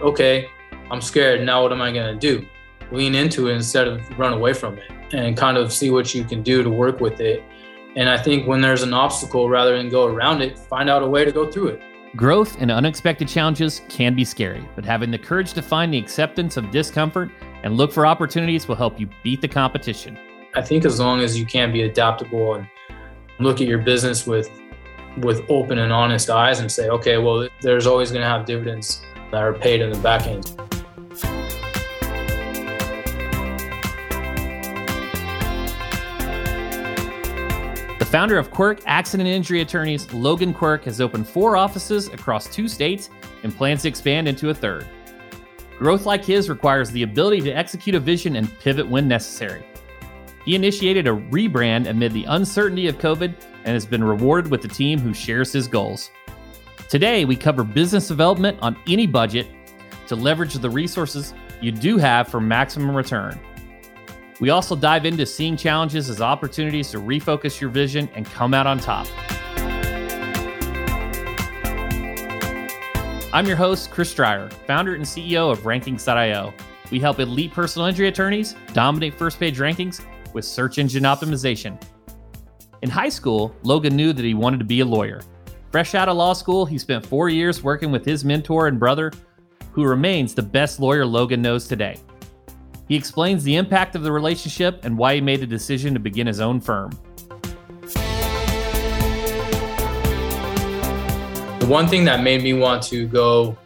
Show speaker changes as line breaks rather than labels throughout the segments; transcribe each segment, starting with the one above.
okay, I'm scared. Now what am I going to do? Lean into it instead of run away from it and kind of see what you can do to work with it. And I think when there's an obstacle, rather than go around it, find out a way to go through it.
Growth and unexpected challenges can be scary, but having the courage to find the acceptance of discomfort and look for opportunities will help you beat the competition.
I think as long as you can be adaptable and look at your business with with open and honest eyes and say, okay, well, there's always going to have dividends that are paid in the back end.
The founder of Quirk Accident Injury Attorneys, Logan Quirk, has opened four offices across two states and plans to expand into a third. Growth like his requires the ability to execute a vision and pivot when necessary. He initiated a rebrand amid the uncertainty of COVID and has been rewarded with a team who shares his goals. Today, we cover business development on any budget to leverage the resources you do have for maximum return. We also dive into seeing challenges as opportunities to refocus your vision and come out on top. I'm your host, Chris Dreyer, founder and CEO of Rankings.io. We help elite personal injury attorneys dominate first page rankings with search engine optimization. In high school, Logan knew that he wanted to be a lawyer. Fresh out of law school, he spent four years working with his mentor and brother, who remains the best lawyer Logan knows today. He explains the impact of the relationship and why he made the decision to begin his own firm.
The one thing that made me want to go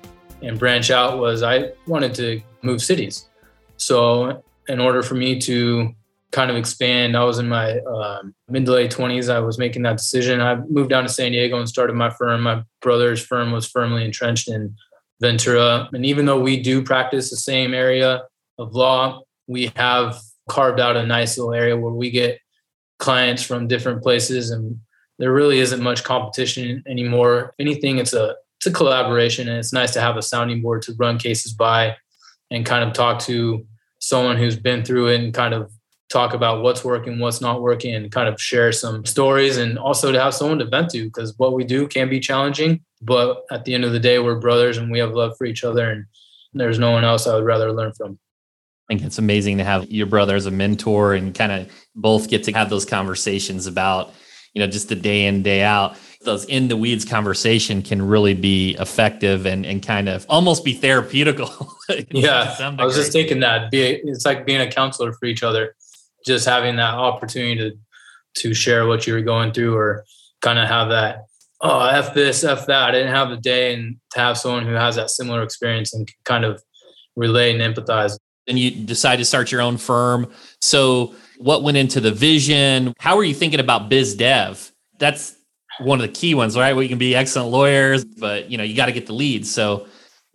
and branch out was I wanted to move cities. So, in order for me to kind of expand. I was in my um, mid to late 20s. I was making that decision. I moved down to San Diego and started my firm. My brother's firm was firmly entrenched in Ventura. And even though we do practice the same area of law, we have carved out a nice little area where we get clients from different places and there really isn't much competition anymore. If anything, it's a it's a collaboration and it's nice to have a sounding board to run cases by and kind of talk to someone who's been through it and kind of talk about what's working, what's not working, and kind of share some stories and also to have someone to vent to because what we do can be challenging. But at the end of the day, we're brothers and we have love for each other. And there's no one else I would rather learn from.
I think it's amazing to have your brother as a mentor and kind of both get to have those conversations about, you know, just the day in, day out. Those in the weeds conversation can really be effective and, and kind of almost be therapeutical.
yeah. I was just thinking that be, it's like being a counselor for each other just having that opportunity to to share what you were going through or kind of have that oh f this f that. I didn't have a day and to have someone who has that similar experience and kind of relate and empathize.
And you decide to start your own firm. So what went into the vision? How are you thinking about biz dev? That's one of the key ones right? We can be excellent lawyers but you know you got to get the leads so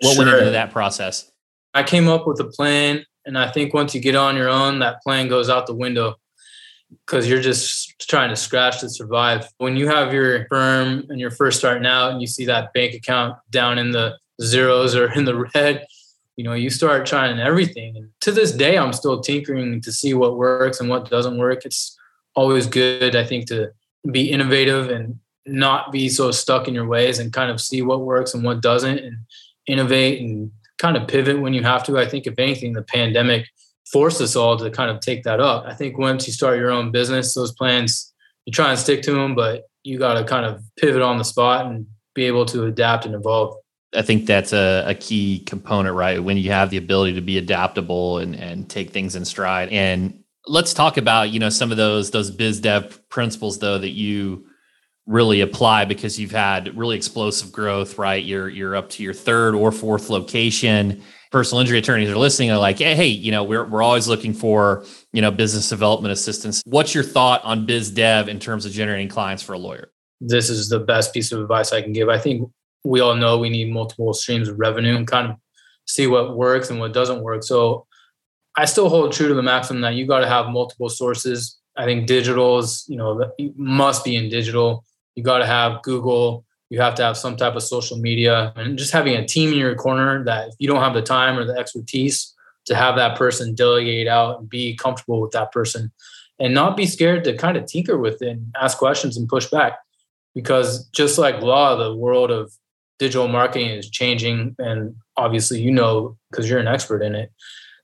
what sure. went into that process?
I came up with a plan and I think once you get on your own, that plan goes out the window because you're just trying to scratch to survive. When you have your firm and you're first starting out and you see that bank account down in the zeros or in the red, you know, you start trying everything. And to this day, I'm still tinkering to see what works and what doesn't work. It's always good, I think, to be innovative and not be so stuck in your ways and kind of see what works and what doesn't and innovate and kind of pivot when you have to. I think if anything, the pandemic forced us all to kind of take that up. I think once you start your own business, those plans you try and stick to them, but you got to kind of pivot on the spot and be able to adapt and evolve.
I think that's a, a, key component, right? When you have the ability to be adaptable and, and take things in stride. And let's talk about, you know, some of those those biz dev principles though that you really apply because you've had really explosive growth, right? You're you're up to your third or fourth location. Personal injury attorneys are listening are like, hey, hey, you know, we're we're always looking for, you know, business development assistance. What's your thought on biz dev in terms of generating clients for a lawyer?
This is the best piece of advice I can give. I think we all know we need multiple streams of revenue and kind of see what works and what doesn't work. So I still hold true to the maxim that you got to have multiple sources. I think digital is, you know, must be in digital you got to have Google. You have to have some type of social media and just having a team in your corner that if you don't have the time or the expertise to have that person delegate out and be comfortable with that person and not be scared to kind of tinker with it and ask questions and push back. Because just like law, the world of digital marketing is changing. And obviously, you know, because you're an expert in it.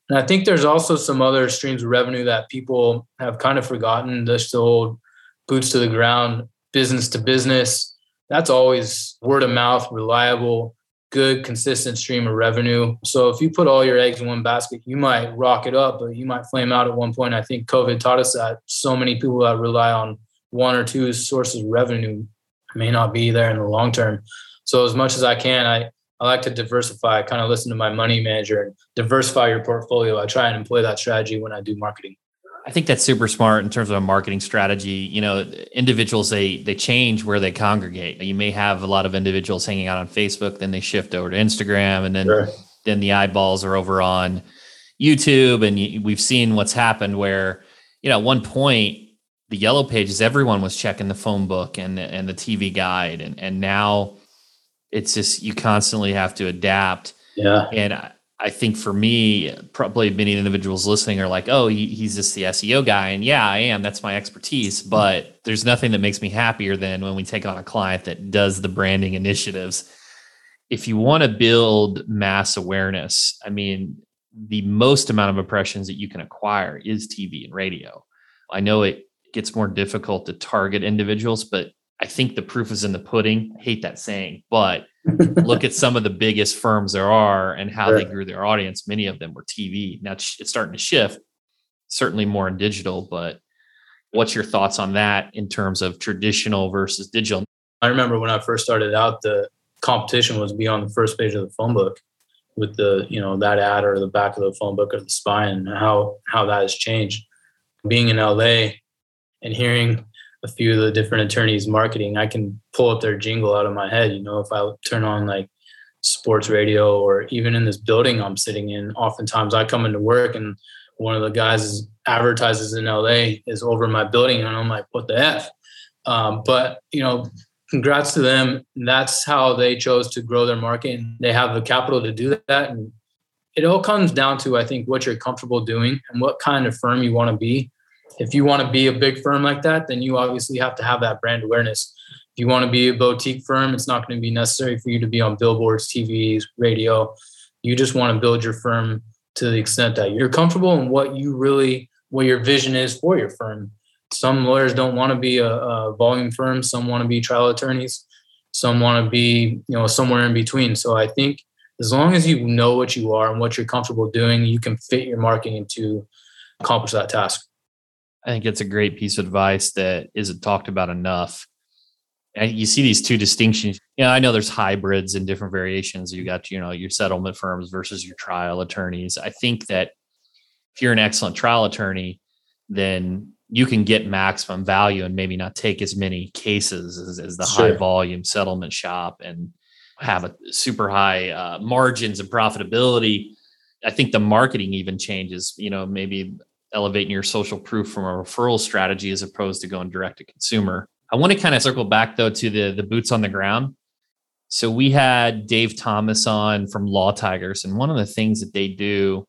And I think there's also some other streams of revenue that people have kind of forgotten. Just the old boots to the ground, business to business. That's always word of mouth, reliable, good, consistent stream of revenue. So if you put all your eggs in one basket, you might rock it up, but you might flame out at one point. I think COVID taught us that so many people that rely on one or two sources of revenue may not be there in the long term. So as much as I can, I, I like to diversify, I kind of listen to my money manager and diversify your portfolio. I try and employ that strategy when I do marketing.
I think that's super smart in terms of a marketing strategy. You know, individuals they they change where they congregate. You may have a lot of individuals hanging out on Facebook, then they shift over to Instagram, and then sure. then the eyeballs are over on YouTube. And we've seen what's happened where, you know, at one point the yellow pages, everyone was checking the phone book and and the TV guide, and and now it's just you constantly have to adapt.
Yeah,
and I, I think for me, probably many individuals listening are like, "Oh, he's just the SEO guy," and yeah, I am. That's my expertise. But there's nothing that makes me happier than when we take on a client that does the branding initiatives. If you want to build mass awareness, I mean, the most amount of impressions that you can acquire is TV and radio. I know it gets more difficult to target individuals, but I think the proof is in the pudding. I hate that saying, but look at some of the biggest firms there are and how sure. they grew their audience. Many of them were TV. Now it's starting to shift, certainly more in digital, but what's your thoughts on that in terms of traditional versus digital?
I remember when I first started out, the competition was be on the first page of the phone book with the, you know, that ad or the back of the phone book or the spine and how, how that has changed. Being in LA, and hearing a few of the different attorneys marketing, I can pull up their jingle out of my head. You know, if I turn on like sports radio or even in this building I'm sitting in, oftentimes I come into work and one of the guys advertises in LA is over my building and I'm like, what the F? Um, but, you know, congrats to them. That's how they chose to grow their market. And they have the capital to do that. And it all comes down to, I think, what you're comfortable doing and what kind of firm you want to be if you want to be a big firm like that, then you obviously have to have that brand awareness. If you want to be a boutique firm, it's not going to be necessary for you to be on billboards, TVs, radio. You just want to build your firm to the extent that you're comfortable and what you really, what your vision is for your firm. Some lawyers don't want to be a, a volume firm. Some want to be trial attorneys. Some want to be, you know, somewhere in between. So I think as long as you know what you are and what you're comfortable doing, you can fit your marketing to accomplish that task.
I think it's a great piece of advice that isn't talked about enough. And you see these two distinctions. You know, I know there's hybrids and different variations. You got, you know, your settlement firms versus your trial attorneys. I think that if you're an excellent trial attorney, then you can get maximum value and maybe not take as many cases as, as the sure. high volume settlement shop and have a super high uh, margins and profitability. I think the marketing even changes. You know, maybe elevating your social proof from a referral strategy as opposed to going direct to consumer. I want to kind of circle back though to the the boots on the ground. So we had Dave Thomas on from Law Tigers, and one of the things that they do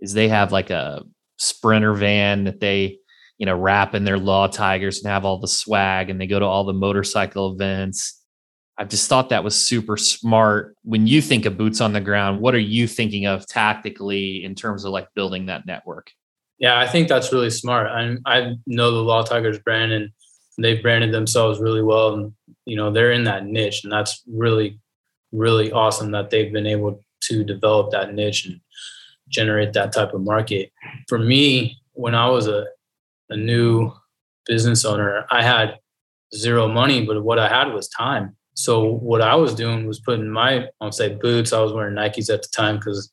is they have like a sprinter van that they you know wrap in their Law Tigers and have all the swag, and they go to all the motorcycle events. I just thought that was super smart. When you think of boots on the ground, what are you thinking of tactically in terms of like building that network?
Yeah, I think that's really smart. I I know the Law Tigers brand and they've branded themselves really well and you know they're in that niche and that's really really awesome that they've been able to develop that niche and generate that type of market. For me, when I was a a new business owner, I had zero money, but what I had was time. So what I was doing was putting my, I'll say boots. I was wearing Nikes at the time because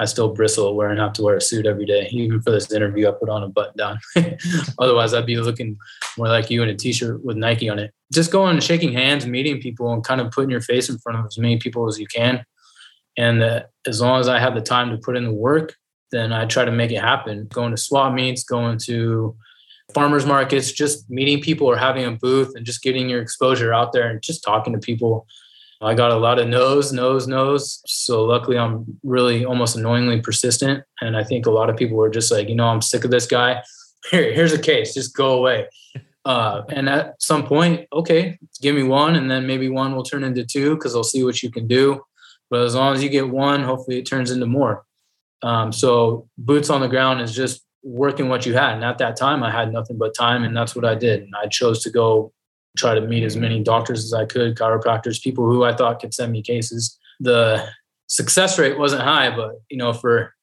I still bristle wearing have to wear a suit every day. Even for this interview, I put on a button down. Otherwise, I'd be looking more like you in a t-shirt with Nike on it. Just going and shaking hands, meeting people, and kind of putting your face in front of as many people as you can. And uh, as long as I have the time to put in the work, then I try to make it happen. Going to swap meets, going to farmers markets, just meeting people or having a booth and just getting your exposure out there and just talking to people I got a lot of no's, no's, no's. So luckily, I'm really almost annoyingly persistent. And I think a lot of people were just like, you know, I'm sick of this guy. Here, here's a case. Just go away. Uh, and at some point, okay, give me one, and then maybe one will turn into two because I'll see what you can do. But as long as you get one, hopefully it turns into more. Um, so boots on the ground is just working what you had. And at that time, I had nothing but time, and that's what I did. And I chose to go try to meet as many doctors as I could, chiropractors, people who I thought could send me cases. The success rate wasn't high, but you know, for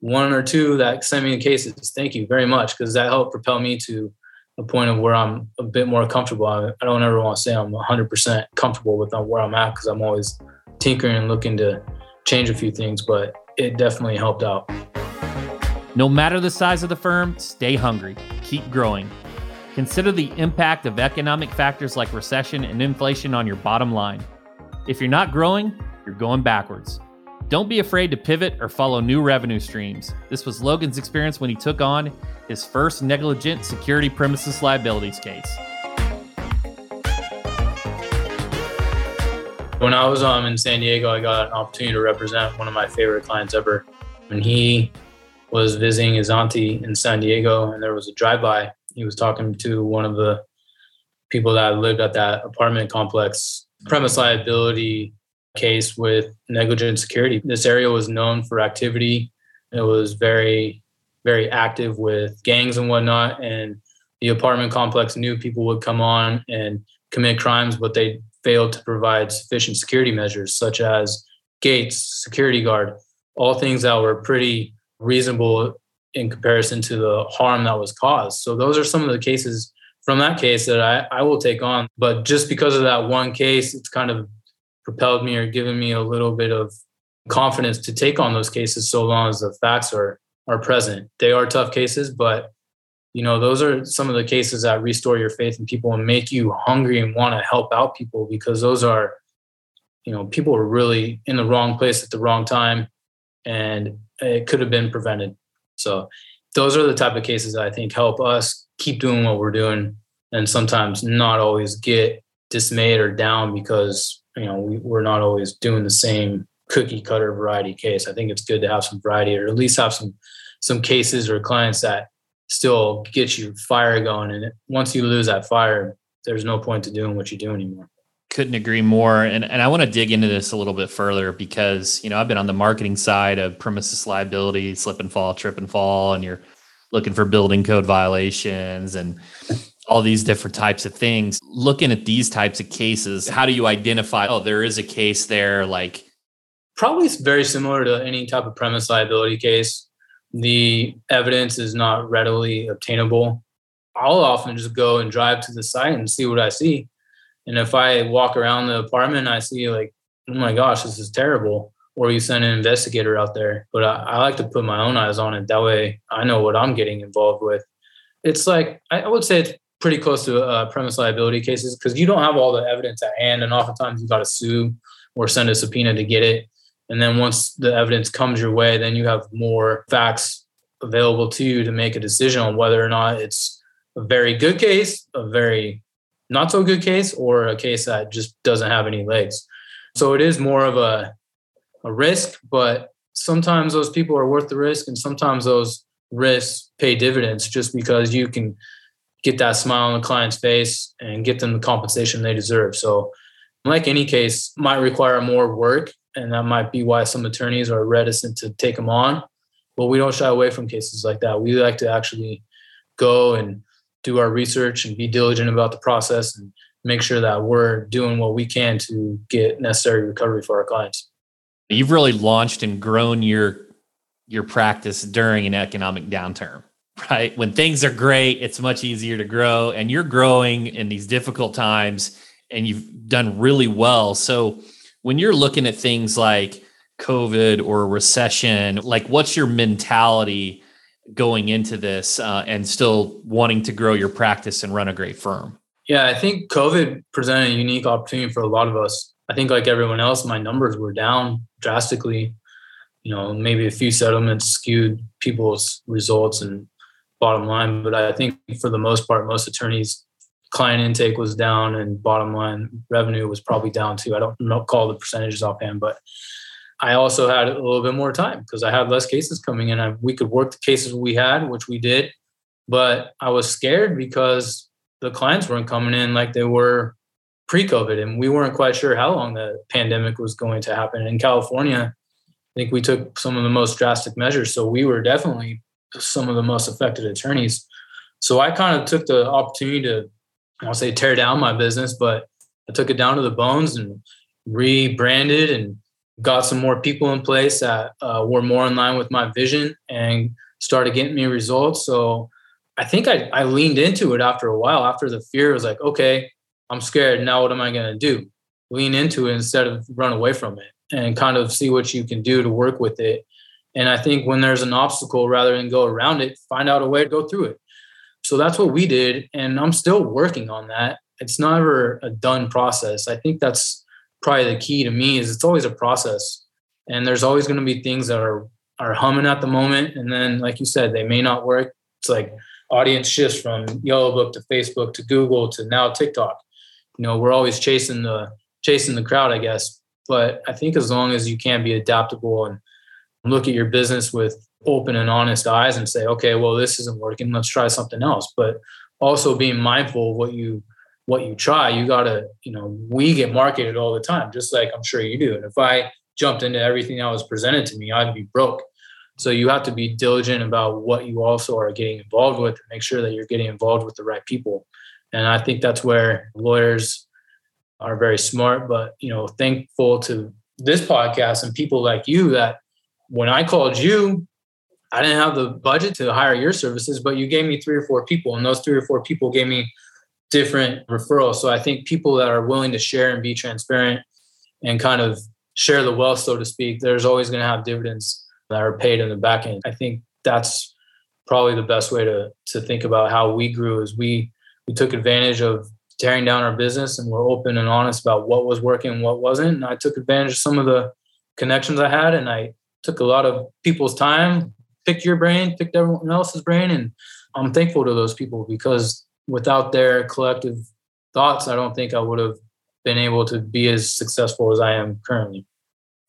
one or two that sent me cases, thank you very much because that helped propel me to a point of where I'm a bit more comfortable. I don't ever want to say I'm 100% comfortable with uh, where I'm at because I'm always tinkering and looking to change a few things, but it definitely helped out.
No matter the size of the firm, stay hungry, keep growing. Consider the impact of economic factors like recession and inflation on your bottom line. If you're not growing, you're going backwards. Don't be afraid to pivot or follow new revenue streams. This was Logan's experience when he took on his first negligent security premises liabilities case.
When I was um, in San Diego, I got an opportunity to represent one of my favorite clients ever. When he was visiting his auntie in San Diego, and there was a drive-by, he was talking to one of the people that lived at that apartment complex. Premise liability case with negligent security. This area was known for activity. It was very, very active with gangs and whatnot. And the apartment complex knew people would come on and commit crimes, but they failed to provide sufficient security measures such as gates, security guard, all things that were pretty reasonable in comparison to the harm that was caused. So those are some of the cases from that case that I, I will take on. But just because of that one case, it's kind of propelled me or given me a little bit of confidence to take on those cases so long as the facts are are present. They are tough cases, but you know those are some of the cases that restore your faith in people and make you hungry and want to help out people because those are you know people are really in the wrong place at the wrong time and it could have been prevented so those are the type of cases that i think help us keep doing what we're doing and sometimes not always get dismayed or down because you know we, we're not always doing the same cookie cutter variety case i think it's good to have some variety or at least have some some cases or clients that still get you fire going. And once you lose that fire, there's no point to doing what you do anymore.
Couldn't agree more. And and I want to dig into this a little bit further because you know I've been on the marketing side of premises liability, slip and fall, trip and fall, and you're looking for building code violations and all these different types of things. Looking at these types of cases, how do you identify, oh, there is a case there like
probably very similar to any type of premise liability case the evidence is not readily obtainable, I'll often just go and drive to the site and see what I see. And if I walk around the apartment, I see like, oh my gosh, this is terrible. Or you send an investigator out there. But I, I like to put my own eyes on it. That way I know what I'm getting involved with. It's like, I would say it's pretty close to uh, premise liability cases because you don't have all the evidence at hand. And oftentimes you got to sue or send a subpoena to get it. And then once the evidence comes your way, then you have more facts available to you to make a decision on whether or not it's a very good case, a very not so good case, or a case that just doesn't have any legs. So it is more of a, a risk, but sometimes those people are worth the risk, and sometimes those risks pay dividends just because you can get that smile on the client's face and get them the compensation they deserve. So, like any case, might require more work and that might be why some attorneys are reticent to take them on. But we don't shy away from cases like that. We like to actually go and do our research and be diligent about the process and make sure that we're doing what we can to get necessary recovery for our clients.
You've really launched and grown your your practice during an economic downturn, right? When things are great, it's much easier to grow and you're growing in these difficult times and you've done really well. So when you're looking at things like COVID or recession, like what's your mentality going into this uh, and still wanting to grow your practice and run a great firm?
Yeah, I think COVID presented a unique opportunity for a lot of us. I think, like everyone else, my numbers were down drastically. You know, maybe a few settlements skewed people's results and bottom line, but I think for the most part, most attorneys client intake was down and bottom line revenue was probably down too. I don't call the percentages offhand, but I also had a little bit more time because I had less cases coming in. I, we could work the cases we had, which we did, but I was scared because the clients weren't coming in like they were pre-COVID, and we weren't quite sure how long the pandemic was going to happen. In California, I think we took some of the most drastic measures, so we were definitely some of the most affected attorneys. So I kind of took the opportunity to, I'll say, tear down my business, but I took it down to the bones and rebranded and got some more people in place that uh, were more in line with my vision and started getting me results. So I think I, I leaned into it after a while. After the fear was like, okay, I'm scared. Now what am I going to do? Lean into it instead of run away from it and kind of see what you can do to work with it. And I think when there's an obstacle, rather than go around it, find out a way to go through it. So that's what we did. And I'm still working on that. It's never a done process. I think that's probably the key to me is it's always a process. And there's always going to be things that are are humming at the moment. And then, like you said, they may not work. It's like audience shifts from Yellow Book to Facebook to Google to now TikTok you know we're always chasing the chasing the crowd i guess but i think as long as you can be adaptable and look at your business with open and honest eyes and say okay well this isn't working let's try something else but also being mindful of what you what you try you gotta you know we get marketed all the time just like i'm sure you do. And if i jumped into everything that was presented to me i'd be broke. So you have to be diligent about what you also are getting involved with and make sure that you're getting involved with the right people. And I think that's where lawyers are very smart, but you know, thankful to this podcast and people like you that when I called you, I didn't have the budget to hire your services, but you gave me three or four people, and those three or four people gave me different referrals. So I think people that are willing to share and be transparent and kind of share the wealth, so to speak, there's always going to have dividends that are paid in the back end. I think that's probably the best way to to think about how we grew is we we took advantage of tearing down our business and we're open and honest about what was working and what wasn't. And I took advantage of some of the connections I had and I took a lot of people's time, picked your brain, picked everyone else's brain. And I'm thankful to those people because without their collective thoughts, I don't think I would have been able to be as successful as I am currently.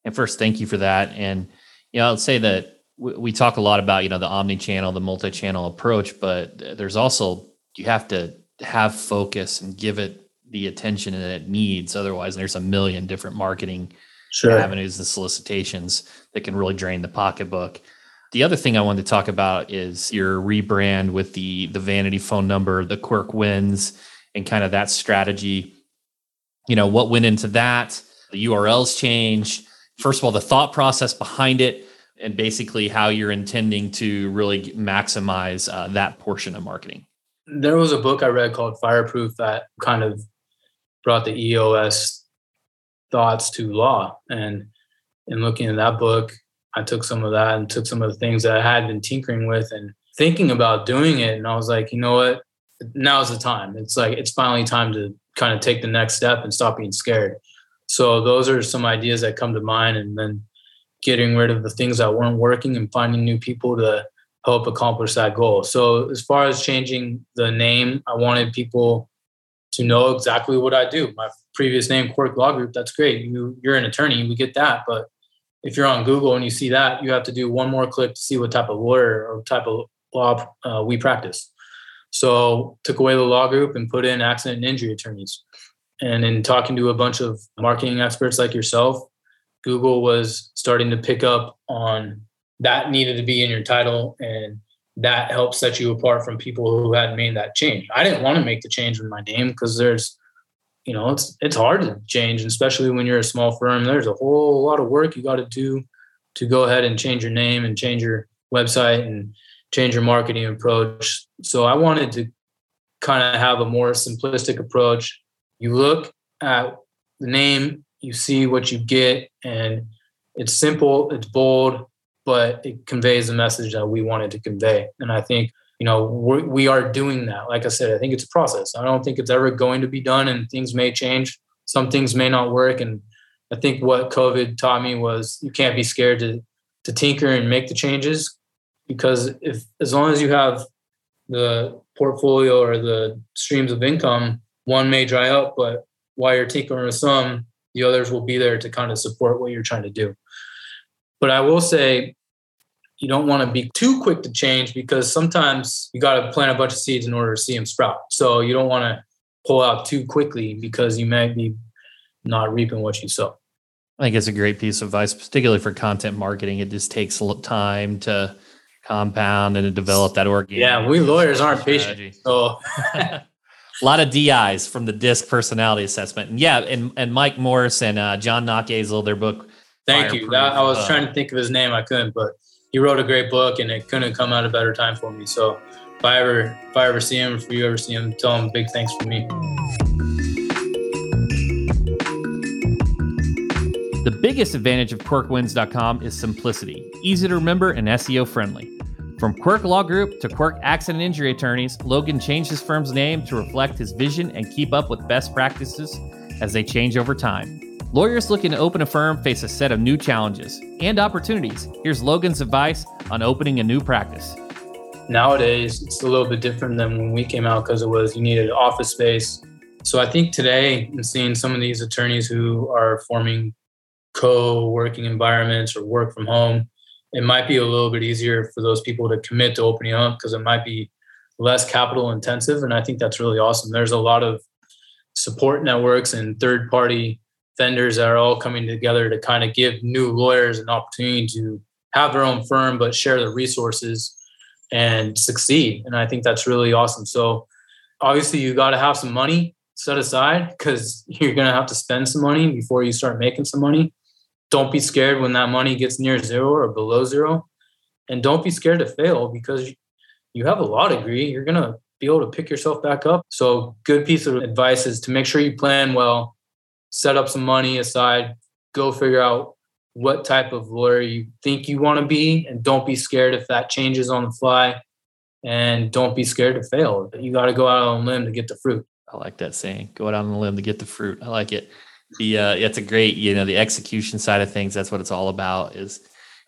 And first, thank you for that. And, you know, I'll say that we talk a lot about, you know, the omni-channel, the multi-channel approach, but there's also, you have to have focus and give it the attention that it needs. Otherwise, there's a million different marketing sure. avenues and solicitations that can really drain the pocketbook. The other thing I wanted to talk about is your rebrand with the the vanity phone number, the Quirk wins, and kind of that strategy. You know, what went into that, the URLs change. First of all, the thought process behind it, and basically how you're intending to really maximize uh, that portion of marketing
there was a book I read called Fireproof that kind of brought the EOS thoughts to law. And in looking at that book, I took some of that and took some of the things that I had been tinkering with and thinking about doing it. And I was like, you know what? Now's the time. It's like it's finally time to kind of take the next step and stop being scared. So those are some ideas that come to mind and then getting rid of the things that weren't working and finding new people to help accomplish that goal. So as far as changing the name, I wanted people to know exactly what I do. My previous name, Quirk Law Group, that's great. You you're an attorney, we get that. But if you're on Google and you see that, you have to do one more click to see what type of lawyer or type of law uh, we practice. So took away the law group and put in accident and injury attorneys. And in talking to a bunch of marketing experts like yourself, Google was starting to pick up on that needed to be in your title and that helped set you apart from people who hadn't made that change. I didn't want to make the change with my name because there's, you know, it's it's hard to change, especially when you're a small firm. There's a whole lot of work you got to do to go ahead and change your name and change your website and change your marketing approach. So I wanted to kind of have a more simplistic approach. You look at the name, you see what you get, and it's simple, it's bold, but it conveys the message that we wanted to convey. And I think, you know, we're, we are doing that. Like I said, I think it's a process. I don't think it's ever going to be done and things may change. Some things may not work. And I think what COVID taught me was you can't be scared to, to tinker and make the changes because if, as long as you have the portfolio or the streams of income, one may dry up, but while you're tinkering with some, the others will be there to kind of support what you're trying to do. But I will say, you don't want to be too quick to change because sometimes you got to plant a bunch of seeds in order to see them sprout. So you don't want to pull out too quickly because you might be not reaping what you sow.
I think it's a great piece of advice, particularly for content marketing. It just takes time to compound and to develop that organic.
Yeah, we lawyers aren't strategy. patient. So
a lot of DIs from the DISC personality assessment. And yeah, and, and Mike Morse and uh, John Nachazel, their book.
Thank you. That, I was uh, trying to think of his name. I couldn't, but he wrote a great book and it couldn't come at a better time for me. So if I ever if I ever see him, if you ever see him, tell him big thanks for me.
The biggest advantage of QuirkWins.com is simplicity, easy to remember, and SEO friendly. From Quirk Law Group to Quirk Accident Injury Attorneys, Logan changed his firm's name to reflect his vision and keep up with best practices as they change over time. Lawyers looking to open a firm face a set of new challenges and opportunities. Here's Logan's advice on opening a new practice.
Nowadays, it's a little bit different than when we came out because it was you needed office space. So I think today, I'm seeing some of these attorneys who are forming co-working environments or work from home, it might be a little bit easier for those people to commit to opening up because it might be less capital intensive. And I think that's really awesome. There's a lot of support networks and third party vendors are all coming together to kind of give new lawyers an opportunity to have their own firm, but share the resources and succeed. And I think that's really awesome. So obviously you got to have some money set aside because you're going to have to spend some money before you start making some money don't be scared when that money gets near zero or below zero. And don't be scared to fail because you have a law degree. You're going to be able to pick yourself back up. So, good piece of advice is to make sure you plan well, set up some money aside, go figure out what type of lawyer you think you want to be, and don't be scared if that changes on the fly. And don't be scared to fail. You got to go out on a limb to get the fruit.
I like that saying go out on a limb to get the fruit. I like it the uh, it's a great you know the execution side of things that's what it's all about is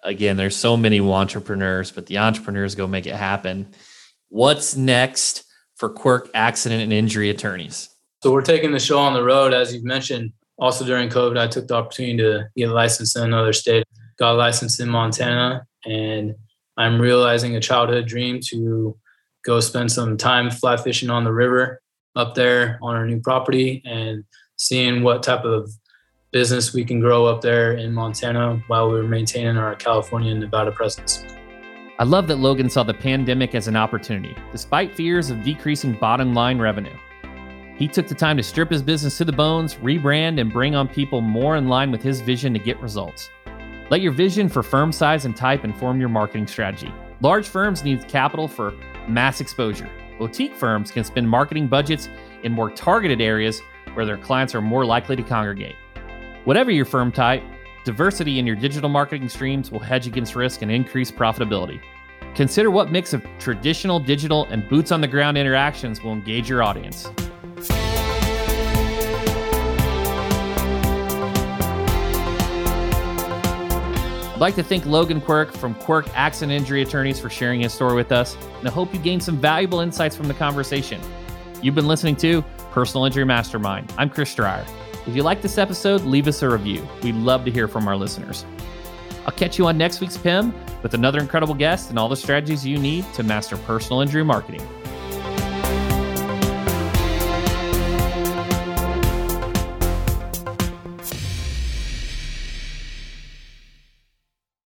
again there's so many entrepreneurs but the entrepreneurs go make it happen what's next for quirk accident and injury attorneys
so we're taking the show on the road as you've mentioned also during covid i took the opportunity to get licensed in another state got licensed in montana and i'm realizing a childhood dream to go spend some time fly fishing on the river up there on our new property and seeing what type of business we can grow up there in Montana while we're maintaining our California and Nevada presence.
I love that Logan saw the pandemic as an opportunity, despite fears of decreasing bottom line revenue. He took the time to strip his business to the bones, rebrand, and bring on people more in line with his vision to get results. Let your vision for firm size and type inform your marketing strategy. Large firms need capital for mass exposure. Boutique firms can spend marketing budgets in more targeted areas where their clients are more likely to congregate. Whatever your firm type, diversity in your digital marketing streams will hedge against risk and increase profitability. Consider what mix of traditional, digital, and boots on the ground interactions will engage your audience. I'd like to thank Logan Quirk from Quirk Accident Injury Attorneys for sharing his story with us, and I hope you gained some valuable insights from the conversation. You've been listening to Personal Injury Mastermind. I'm Chris Dreyer. If you like this episode, leave us a review. We'd love to hear from our listeners. I'll catch you on next week's PIM with another incredible guest and all the strategies you need to master personal injury marketing.